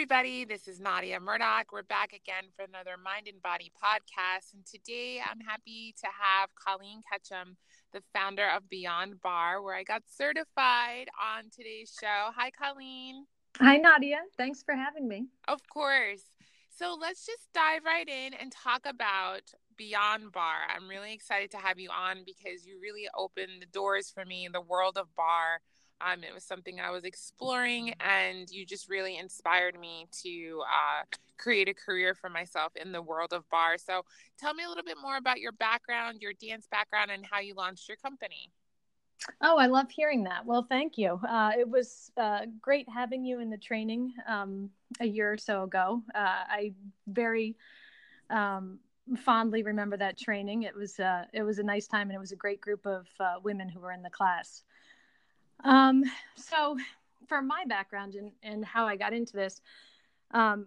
everybody. This is Nadia Murdoch. We're back again for another Mind and Body podcast. And today I'm happy to have Colleen Ketchum, the founder of Beyond Barre, where I got certified on today's show. Hi, Colleen. Hi, Nadia. Thanks for having me. Of course. So let's just dive right in and talk about Beyond Barre. I'm really excited to have you on because you really opened the doors for me in the world of barre um, it was something I was exploring, and you just really inspired me to uh, create a career for myself in the world of bar. So, tell me a little bit more about your background, your dance background, and how you launched your company. Oh, I love hearing that. Well, thank you. Uh, it was uh, great having you in the training um, a year or so ago. Uh, I very um, fondly remember that training. It was uh, it was a nice time, and it was a great group of uh, women who were in the class. Um, so, for my background and, and how I got into this, um,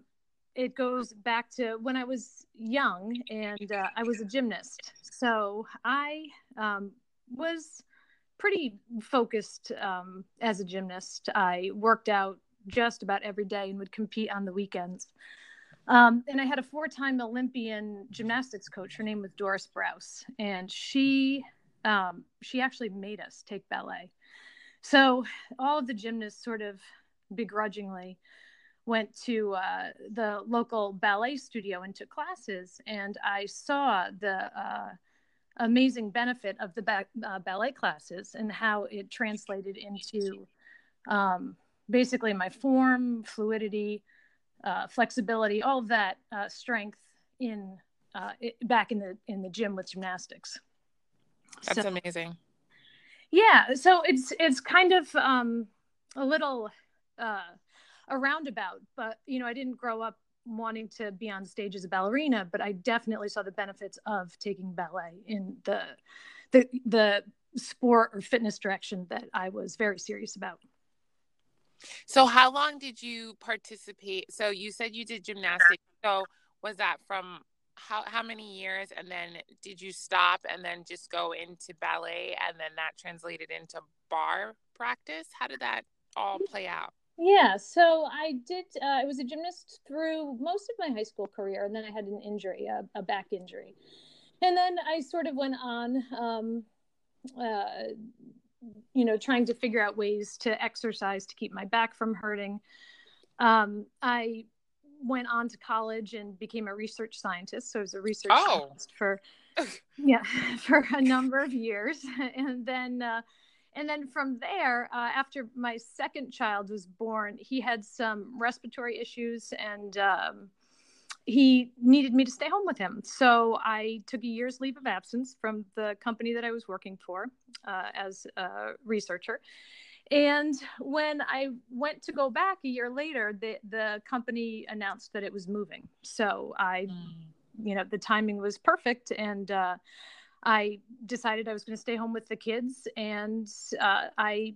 it goes back to when I was young and uh, I was a gymnast. So, I um, was pretty focused um, as a gymnast. I worked out just about every day and would compete on the weekends. Um, and I had a four time Olympian gymnastics coach. Her name was Doris Brouse. And she, um, she actually made us take ballet. So all of the gymnasts sort of begrudgingly went to uh, the local ballet studio and took classes, and I saw the uh, amazing benefit of the ba- uh, ballet classes and how it translated into um, basically my form, fluidity, uh, flexibility, all of that uh, strength in uh, it, back in the in the gym with gymnastics. That's so, amazing yeah so it's it's kind of um a little uh a roundabout but you know i didn't grow up wanting to be on stage as a ballerina but i definitely saw the benefits of taking ballet in the the the sport or fitness direction that i was very serious about. So how long did you participate? So you said you did gymnastics. So was that from how how many years and then did you stop and then just go into ballet and then that translated into bar practice? How did that all play out? Yeah so i did uh, i was a gymnast through most of my high school career and then i had an injury a, a back injury. And then i sort of went on um, uh, you know trying to figure out ways to exercise to keep my back from hurting. Um, i went on to college and became a research scientist. So I was a research oh. scientist for yeah for a number of years, and then uh, and then from there, uh, after my second child was born, he had some respiratory issues and. Um, he needed me to stay home with him. So I took a year's leave of absence from the company that I was working for uh, as a researcher and when I went to go back a year later, the the company announced that it was moving. So I, mm. you know, the timing was perfect, and uh, I decided I was going to stay home with the kids, and uh, I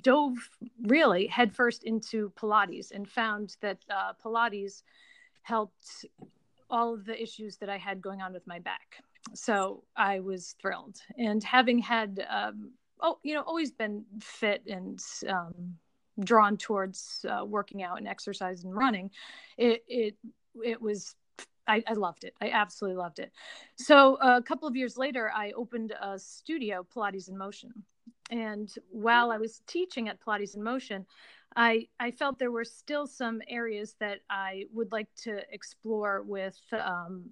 dove really headfirst into Pilates and found that uh, Pilates helped all of the issues that I had going on with my back. So I was thrilled, and having had um, oh, you know, always been fit and um, drawn towards uh, working out and exercise and running. It it it was I, I, loved it. I absolutely loved it. So a couple of years later, I opened a studio, Pilates in Motion. And while I was teaching at Pilates in Motion, I, I felt there were still some areas that I would like to explore with um,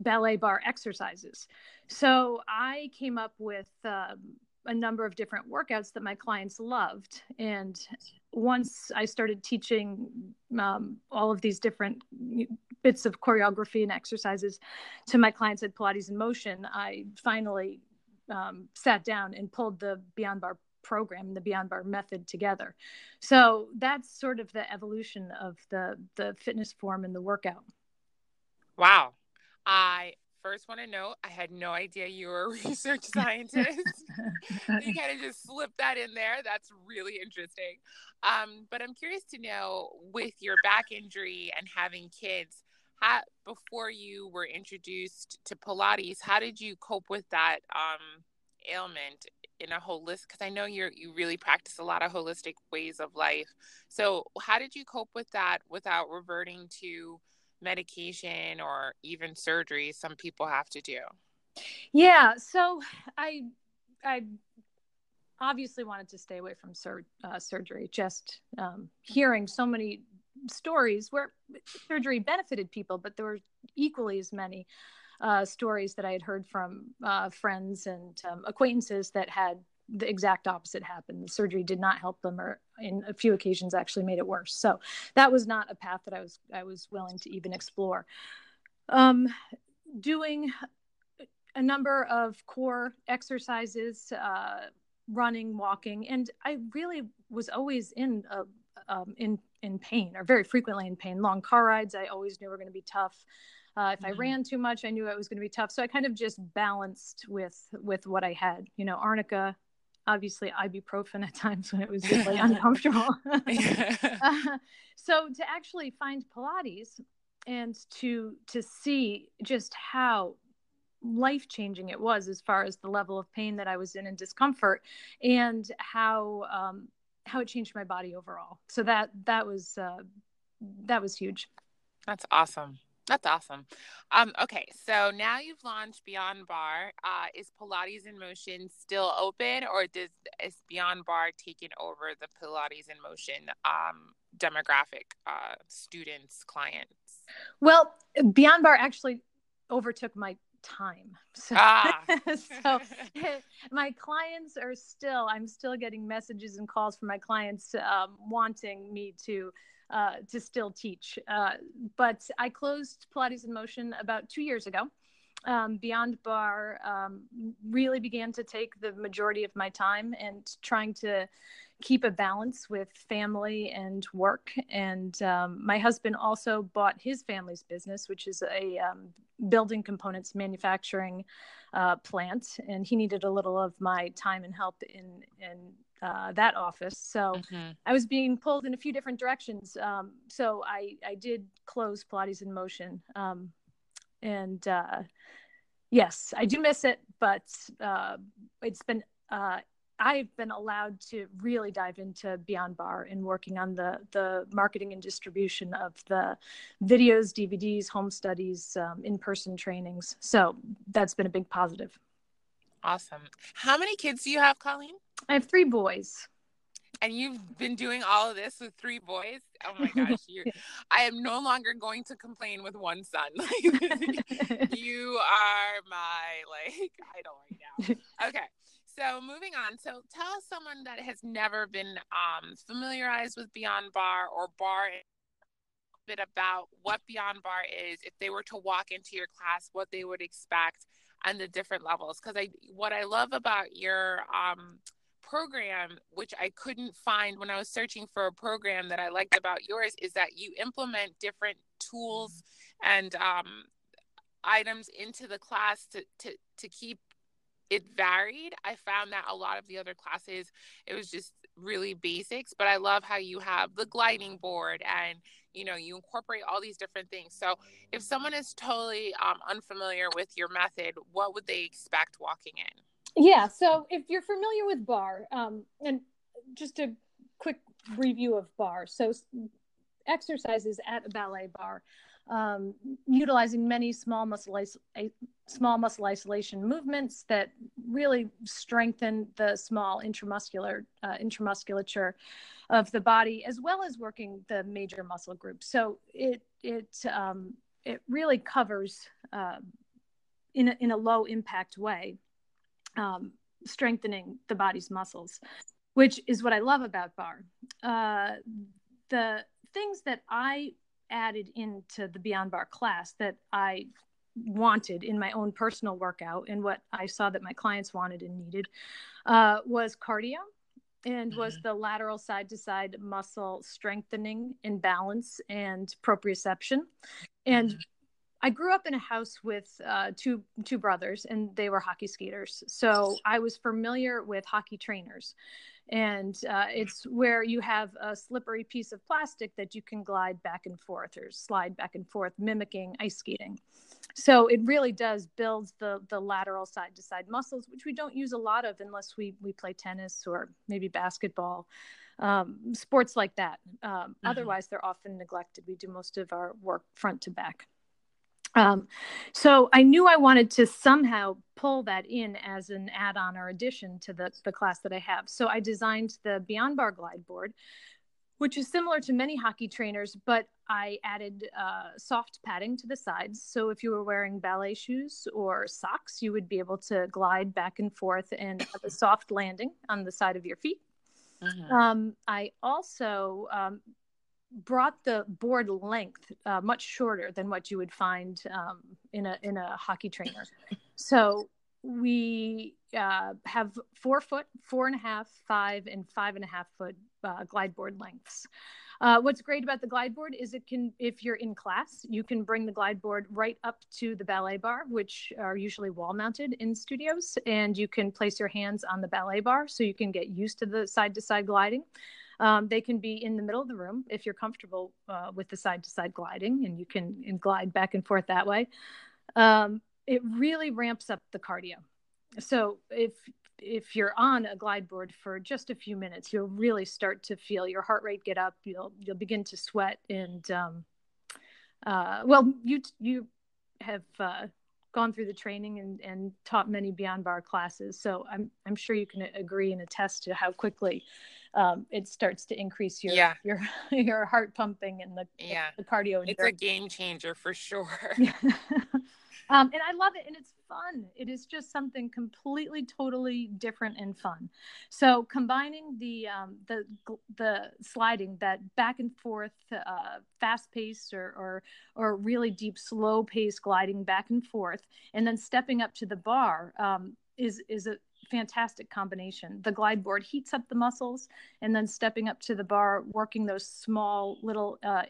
ballet bar exercises. So I came up with um, a number of different workouts that my clients loved. And once I started teaching um, all of these different bits of choreography and exercises to my clients at Pilates in Motion, I finally um, sat down and pulled the Beyond Barre program, the Beyond Barre method together. So that's sort of the evolution of the the fitness form and the workout. Wow. I first want to know I had no idea you were a research scientist. you kind of just slipped that in there. That's really interesting. Um, but I'm curious to know with your back injury and having kids, how, before you were introduced to Pilates, how did you cope with that um, ailment? in a holistic because I know you're you really practice a lot of holistic ways of life. So how did you cope with that without reverting to medication or even surgery some people have to do? Yeah, so I I obviously wanted to stay away from sur- uh, surgery. Just um, hearing so many stories where surgery benefited people, but there were equally as many uh, stories that I had heard from uh, friends and um, acquaintances that had the exact opposite happen. The surgery did not help them, or in a few occasions actually made it worse. So that was not a path that I was I was willing to even explore. Um, doing a number of core exercises, uh, running, walking, and I really was always in a, um, in in pain or very frequently in pain. Long car rides, I always knew were going to be tough. Uh, if mm-hmm. I ran too much, I knew it was going to be tough. So I kind of just balanced with with what I had. You know, arnica, obviously ibuprofen at times when it was really uncomfortable. uh, so to actually find Pilates and to to see just how life changing it was as far as the level of pain that I was in and discomfort and how um, how it changed my body overall. So that that was uh, that was huge. That's awesome. That's awesome. Um, okay, so now you've launched Beyond Barre. Uh, is Pilates in Motion still open, or does is Beyond Barre taking over the Pilates in Motion um, demographic, uh, students, clients? Well, Beyond Barre actually overtook my time. So, ah. so my clients are still, I'm still getting messages and calls from my clients um, wanting me to. Uh, to still teach. Uh, but I closed Pilates in Motion about two years ago. Um, Beyond Barre um, really began to take the majority of my time and trying to keep a balance with family and work. And um, my husband also bought his family's business, which is a um, building components manufacturing uh, plant, and he needed a little of my time and help in in uh, that office. So mm-hmm. I was being pulled in a few different directions. Um, so I I did close Pilates in Motion, um, and uh, yes, I do miss it, but uh, it's been uh, I've been allowed to really dive into Beyond Barre and working on the the marketing and distribution of the videos, DVDs, home studies, um, in person trainings. So that's been a big positive. Awesome. How many kids do you have, Colleen? I have three boys. And you've been doing all of this with three boys. Oh my gosh, you! I am no longer going to complain with one son. you are my like idol right now. Okay, so moving on. So tell us someone that has never been um, familiarized with Beyond Barre or Bar a bit about what Beyond Barre is. If they were to walk into your class, what they would expect and the different levels. Because I, what I love about your um, program, which I couldn't find when I was searching for a program that I liked about yours, is that you implement different tools and um, items into the class to, to, to keep it varied. I found that a lot of the other classes, it was just really basics, but I love how you have the gliding board and you know you incorporate all these different things. So if someone is totally um, unfamiliar with your method, what would they expect walking in? Yeah. So if you're familiar with bar um, and just a quick review of bar So exercises at a ballet bar um, utilizing many small muscle is- small muscle isolation movements that really strengthen the small intramuscular uh, intramusculature of the body, as well as working the major muscle groups. So it it um, it really covers uh, in a, in a low impact way, um, strengthening the body's muscles, which is what I love about bar. Uh, the things that I added into the Beyond Barre class that I wanted in my own personal workout and what I saw that my clients wanted and needed uh, was cardio and was mm-hmm. the lateral side to side muscle strengthening and balance and proprioception. And mm-hmm. I grew up in a house with uh, two two brothers, and they were hockey skaters. So I was familiar with hockey trainers, and uh, it's where you have a slippery piece of plastic that you can glide back and forth or slide back and forth, mimicking ice skating. so it really does build the the lateral side to side muscles which we don't use a lot of unless we we play tennis or maybe basketball um, sports like that um, mm-hmm. otherwise they're often neglected we do most of our work front to back um, so I knew I wanted to somehow pull that in as an add-on or addition to the, the class that I have. So I designed the Beyond Barre Glide Board, which is similar to many hockey trainers, but I added uh, soft padding to the sides. So if you were wearing ballet shoes or socks, you would be able to glide back and forth and have a soft landing on the side of your feet. Uh-huh. Um, I also um, brought the board length uh, much shorter than what you would find um, in a in a hockey trainer. So we uh, have four foot, four and a half, five, and five and a half foot uh, glide board lengths. Uh, what's great about the glide board is it can, if you're in class, you can bring the glide board right up to the ballet bar, which are usually wall mounted in studios, and you can place your hands on the ballet bar so you can get used to the side to side gliding. Um, they can be in the middle of the room if you're comfortable uh, with the side to side gliding and you can and glide back and forth that way. Um, it really ramps up the cardio. So if if you're on a glide board for just a few minutes, you'll really start to feel your heart rate get up. You'll you'll begin to sweat and um, uh, well, you you have uh, gone through the training and, and taught many beyond barre classes, so I'm I'm sure you can agree and attest to how quickly um, it starts to increase your yeah. your your heart pumping and the yeah the cardio. It's a game changer for sure. um, and I love it, and it's fun. It is just something completely, totally different and fun. So combining the um, the the sliding, that back and forth, uh, fast pace or, or or really deep, slow pace gliding back and forth, and then stepping up to the bar um, is is a fantastic combination. The glide board heats up the muscles, and then stepping up to the bar, working those small little uh,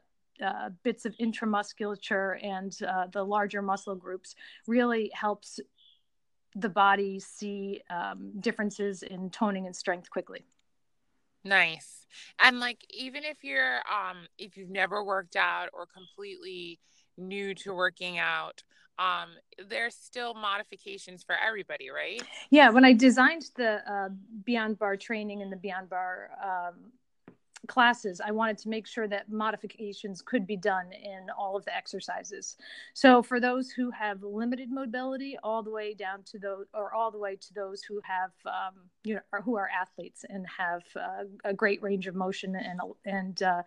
uh, bits of intramusculature and uh, the larger muscle groups really helps the body see um, differences in toning and strength quickly. Nice. And like even if you're um if you've never worked out or completely new to working out, um, there's still modifications for everybody, right? Yeah, when I designed the uh, Beyond Barre training and the Beyond Barre um, classes, I wanted to make sure that modifications could be done in all of the exercises. So for those who have limited mobility, all the way down to those, or all the way to those who have, um, you know, who are athletes and have uh, a great range of motion and and uh,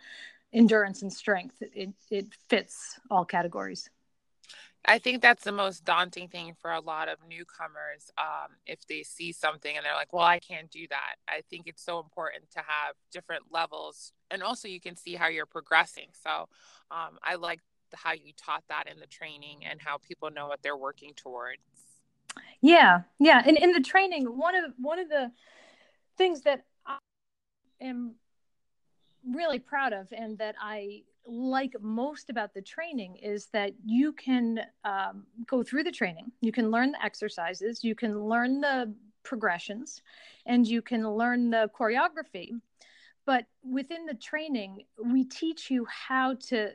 endurance and strength, it it fits all categories. I think that's the most daunting thing for a lot of newcomers. Um, if they see something and they're like, well, I can't do that. I think it's so important to have different levels. And also, you can see how you're progressing. So um, I like how you taught that in the training and how people know what they're working towards. Yeah. Yeah. And in the training, one of, one of the things that I am really proud of and that I like most about the training is that you can um, go through the training, you can learn the exercises, you can learn the progressions, and you can learn the choreography. But within the training, we teach you how to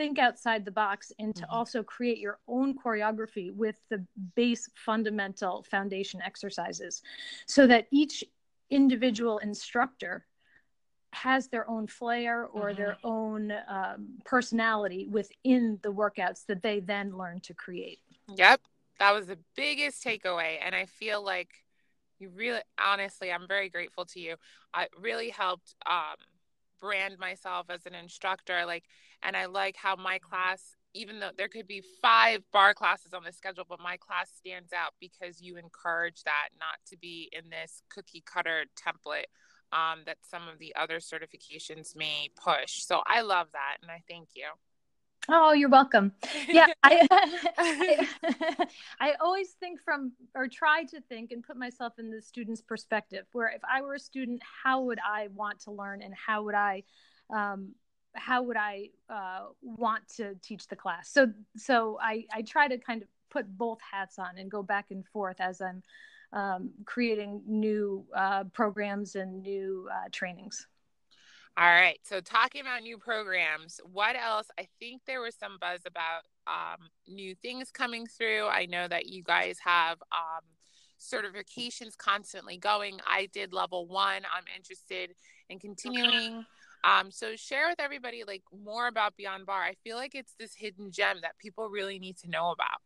think outside the box and to mm-hmm. also create your own choreography with the base fundamental foundation exercises so that each individual instructor has their own flair or mm-hmm. their own um, personality within the workouts that they then learn to create. Yep. That was the biggest takeaway. And I feel like you really, honestly, I'm very grateful to you. I really helped um, brand myself as an instructor. Like, and I like how my class, even though there could be five bar classes on the schedule, but my class stands out because you encourage that not to be in this cookie cutter template um, that some of the other certifications may push. So I love that, and I thank you. Oh, you're welcome. Yeah, I, I, I always think from or try to think and put myself in the student's perspective. Where if I were a student, how would I want to learn, and how would I, um, how would I uh, want to teach the class? So, so I I try to kind of put both hats on and go back and forth as I'm um, creating new uh, programs and new uh, trainings. All right. So talking about new programs, what else? I think there was some buzz about um, new things coming through. I know that you guys have um, certifications constantly going. I did level one. I'm interested in continuing. Um, so share with everybody like more about Beyond Barre. I feel like it's this hidden gem that people really need to know about.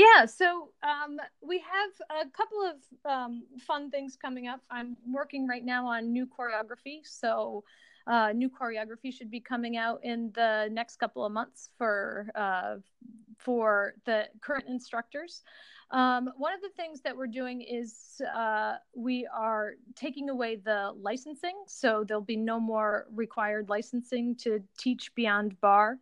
Yeah, so um, we have a couple of um, fun things coming up. I'm working right now on new choreography, so uh, new choreography should be coming out in the next couple of months for uh, for the current instructors. Um, one of the things that we're doing is uh, we are taking away the licensing, so there'll be no more required licensing to teach beyond barre.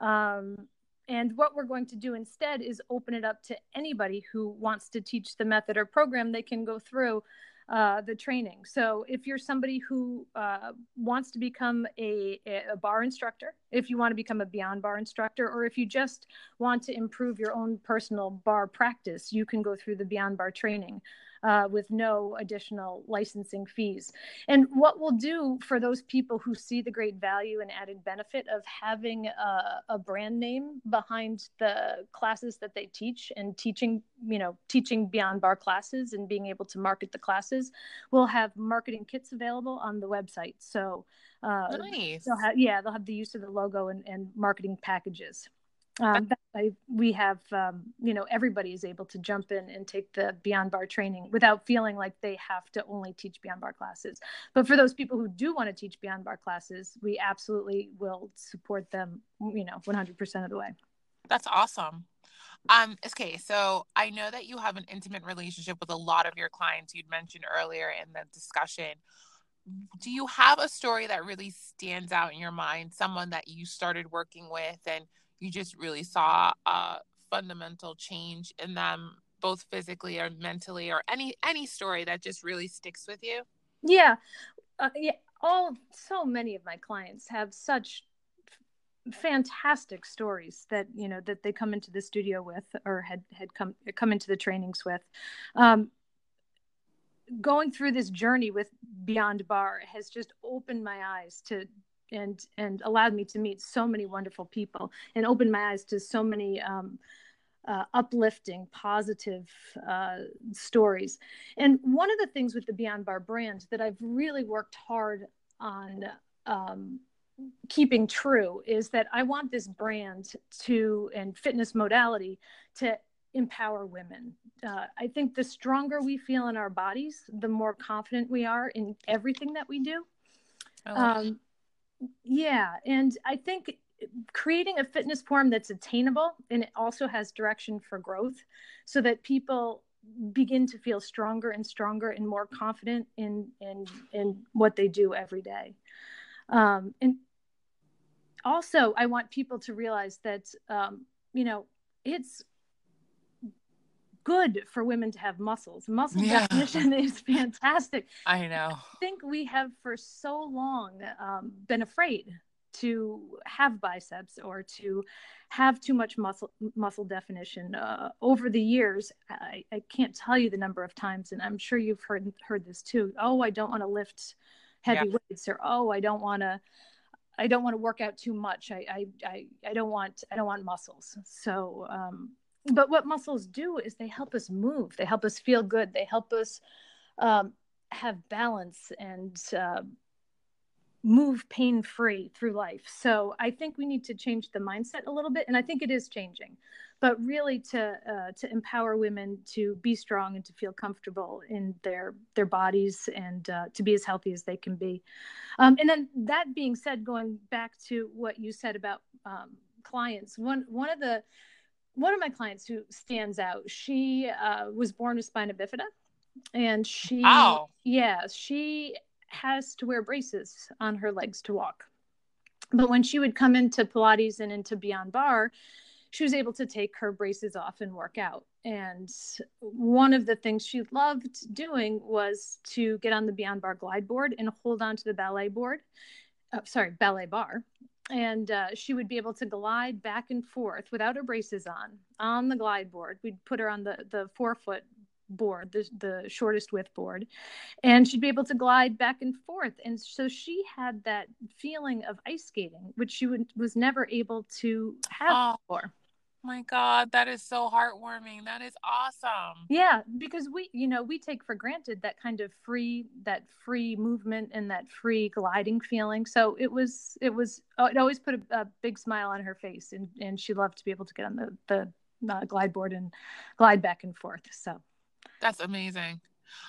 Um, and what we're going to do instead is open it up to anybody who wants to teach the method or program. They can go through uh, the training. So if you're somebody who uh, wants to become a, a bar instructor, if you want to become a beyond barre instructor, or if you just want to improve your own personal bar practice, you can go through the beyond barre training uh, with no additional licensing fees. And what we'll do for those people who see the great value and added benefit of having a, a brand name behind the classes that they teach and teaching, you know, teaching beyond barre classes and being able to market the classes, we'll have marketing kits available on the website. So, uh, nice. They'll have, yeah, they'll have the use of the logo and, and marketing packages um, I, we have um, you know everybody is able to jump in and take the beyond barre training without feeling like they have to only teach beyond barre classes. But for those people who do want to teach beyond barre classes we absolutely will support them you know 100% of the way. That's awesome. Um okay so i know that you have an intimate relationship with a lot of your clients you'd mentioned earlier in the discussion. Do you have a story that really stands out in your mind? Someone that you started working with and you just really saw a fundamental change in them both physically or mentally or any any story that just really sticks with you? Yeah. Uh, yeah all so many of my clients have such fantastic stories that you know that they come into the studio with or had had come come into the trainings with. Um, going through this journey with beyond barre has just opened my eyes to and and allowed me to meet so many wonderful people and opened my eyes to so many um, uh, uplifting, positive uh, stories. And one of the things with the Beyond Barre brand that I've really worked hard on um, keeping true is that I want this brand to and fitness modality to empower women. Uh, I think the stronger we feel in our bodies, the more confident we are in everything that we do. Oh. Um, yeah, and I think creating a fitness form that's attainable and it also has direction for growth so that people begin to feel stronger and stronger and more confident in in in what they do every day. Um, and also i want people to realize that um, you know it's good for women to have muscles. Muscle yeah. definition is fantastic. I know. I think we have for so long um, been afraid to have biceps or to have too much muscle muscle definition uh, over the years I, I can't tell you the number of times and i'm sure you've heard heard this too oh i don't want to lift heavy yeah. weights or oh i don't want to i don't want to work out too much I, I i i don't want i don't want muscles so um but what muscles do is they help us move. They help us feel good. They help us um, have balance and uh, move pain free through life. So i think we need to change the mindset a little bit and i think it is changing but really to uh, to empower women to be strong and to feel comfortable in their their bodies and uh, to be as healthy as they can be. Um, and then that being said going back to what you said about um, clients one one of the one of my clients who stands out, she uh, was born with spina bifida, and she, oh. yeah, she has to wear braces on her legs to walk. But when she would come into Pilates and into Beyond Barre, she was able to take her braces off and work out. And one of the things she loved doing was to get on the Beyond Barre glide board and hold on to the ballet board. Uh, sorry, ballet bar and uh, she would be able to glide back and forth without her braces on on the glide board. We'd put her on the the four foot board, the, the shortest width board, and she'd be able to glide back and forth. And so she had that feeling of ice skating, which she would, was never able to have oh. before my god that is so heartwarming that is awesome. Yeah because we you know we take for granted that kind of free that free movement and that free gliding feeling. So it was it was oh, it always put a, a big smile on her face and and she loved to be able to get on the the uh, glide board and glide back and forth so. That's amazing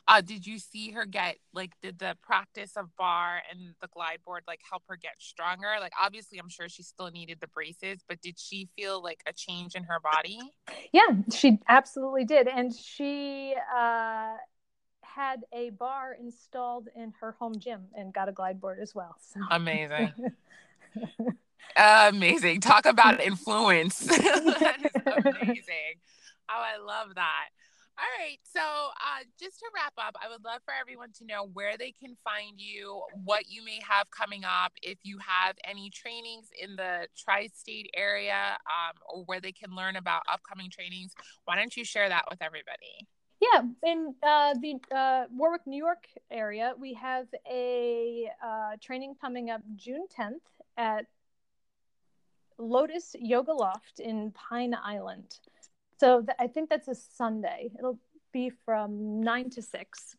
uh, did you see her get like did the practice of bar and the glide board like help her get stronger? Like obviously I'm sure she still needed the braces, but did she feel like a change in her body? Yeah, she absolutely did. And she uh had a bar installed in her home gym and got a glide board as well. So amazing. amazing. Talk about influence. that is amazing. Oh, I love that. All right. So, uh, just to wrap up, I would love for everyone to know where they can find you, what you may have coming up, if you have any trainings in the tri state area, um, or where they can learn about upcoming trainings. Why don't you share that with everybody? Yeah, in uh, the uh, Warwick, New York area, we have a uh, training coming up June 10th at Lotus Yoga Loft in Pine Island. So th- I think that's a Sunday. It'll be from nine to six.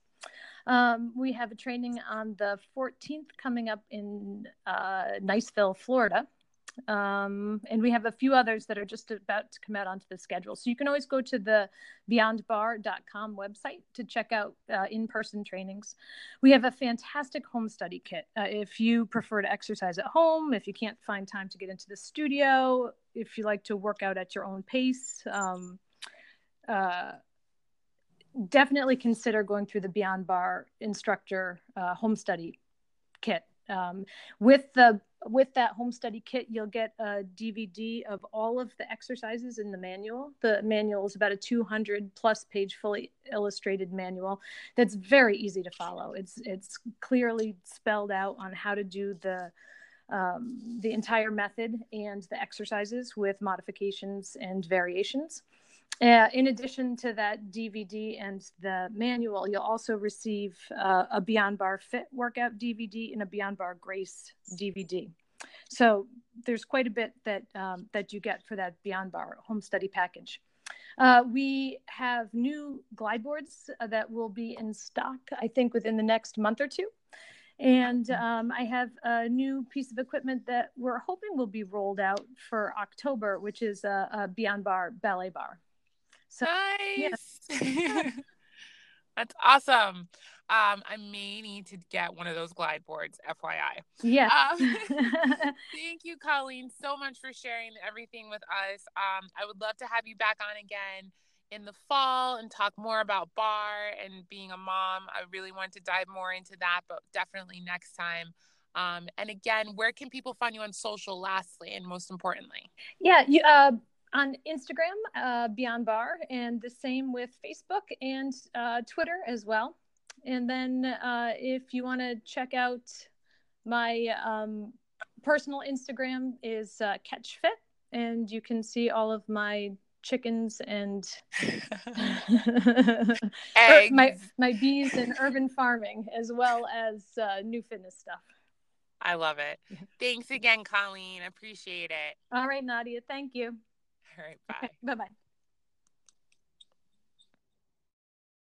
Um, we have a training on the 14th coming up in uh, Niceville, Florida. Um, and we have a few others that are just about to come out onto the schedule. So you can always go to the beyondbarre.com website to check out uh, in person trainings. We have a fantastic home study kit. Uh, if you prefer to exercise at home, if you can't find time to get into the studio, if you like to work out at your own pace, um, uh, definitely consider going through the Beyond Barre instructor uh, home study kit. Um, with the with that home study kit, you'll get a DVD of all of the exercises in the manual. The manual is about a 200 plus page fully illustrated manual that's very easy to follow. It's it's clearly spelled out on how to do the um, the entire method and the exercises with modifications and variations. Uh, in addition to that DVD and the manual, you'll also receive uh, a Beyond Barre Fit workout DVD and a Beyond Barre Grace DVD. So there's quite a bit that um, that you get for that Beyond Barre home study package. Uh, we have new glide boards uh, that will be in stock, I think, within the next month or two. And um, I have a new piece of equipment that we're hoping will be rolled out for October, which is a, a Beyond Barre ballet bar. So, nice. Yeah. That's awesome. Um, I may need to get one of those glide boards, FYI. Yeah. Um, thank you, Colleen, so much for sharing everything with us. Um, I would love to have you back on again in the fall and talk more about bar and being a mom. I really want to dive more into that, but definitely next time. Um, and again, where can people find you on social? Lastly, and most importantly, yeah, you, uh, on Instagram, uh, Beyond Barre, and the same with Facebook and uh, Twitter as well. And then uh, if you want to check out my um, personal Instagram is uh, Catch Fit, and you can see all of my chickens and my my bees and urban farming, as well as uh, new fitness stuff. I love it. Thanks again, Colleen. Appreciate it. All right, Nadia. Thank you. All right. Bye. bye bye.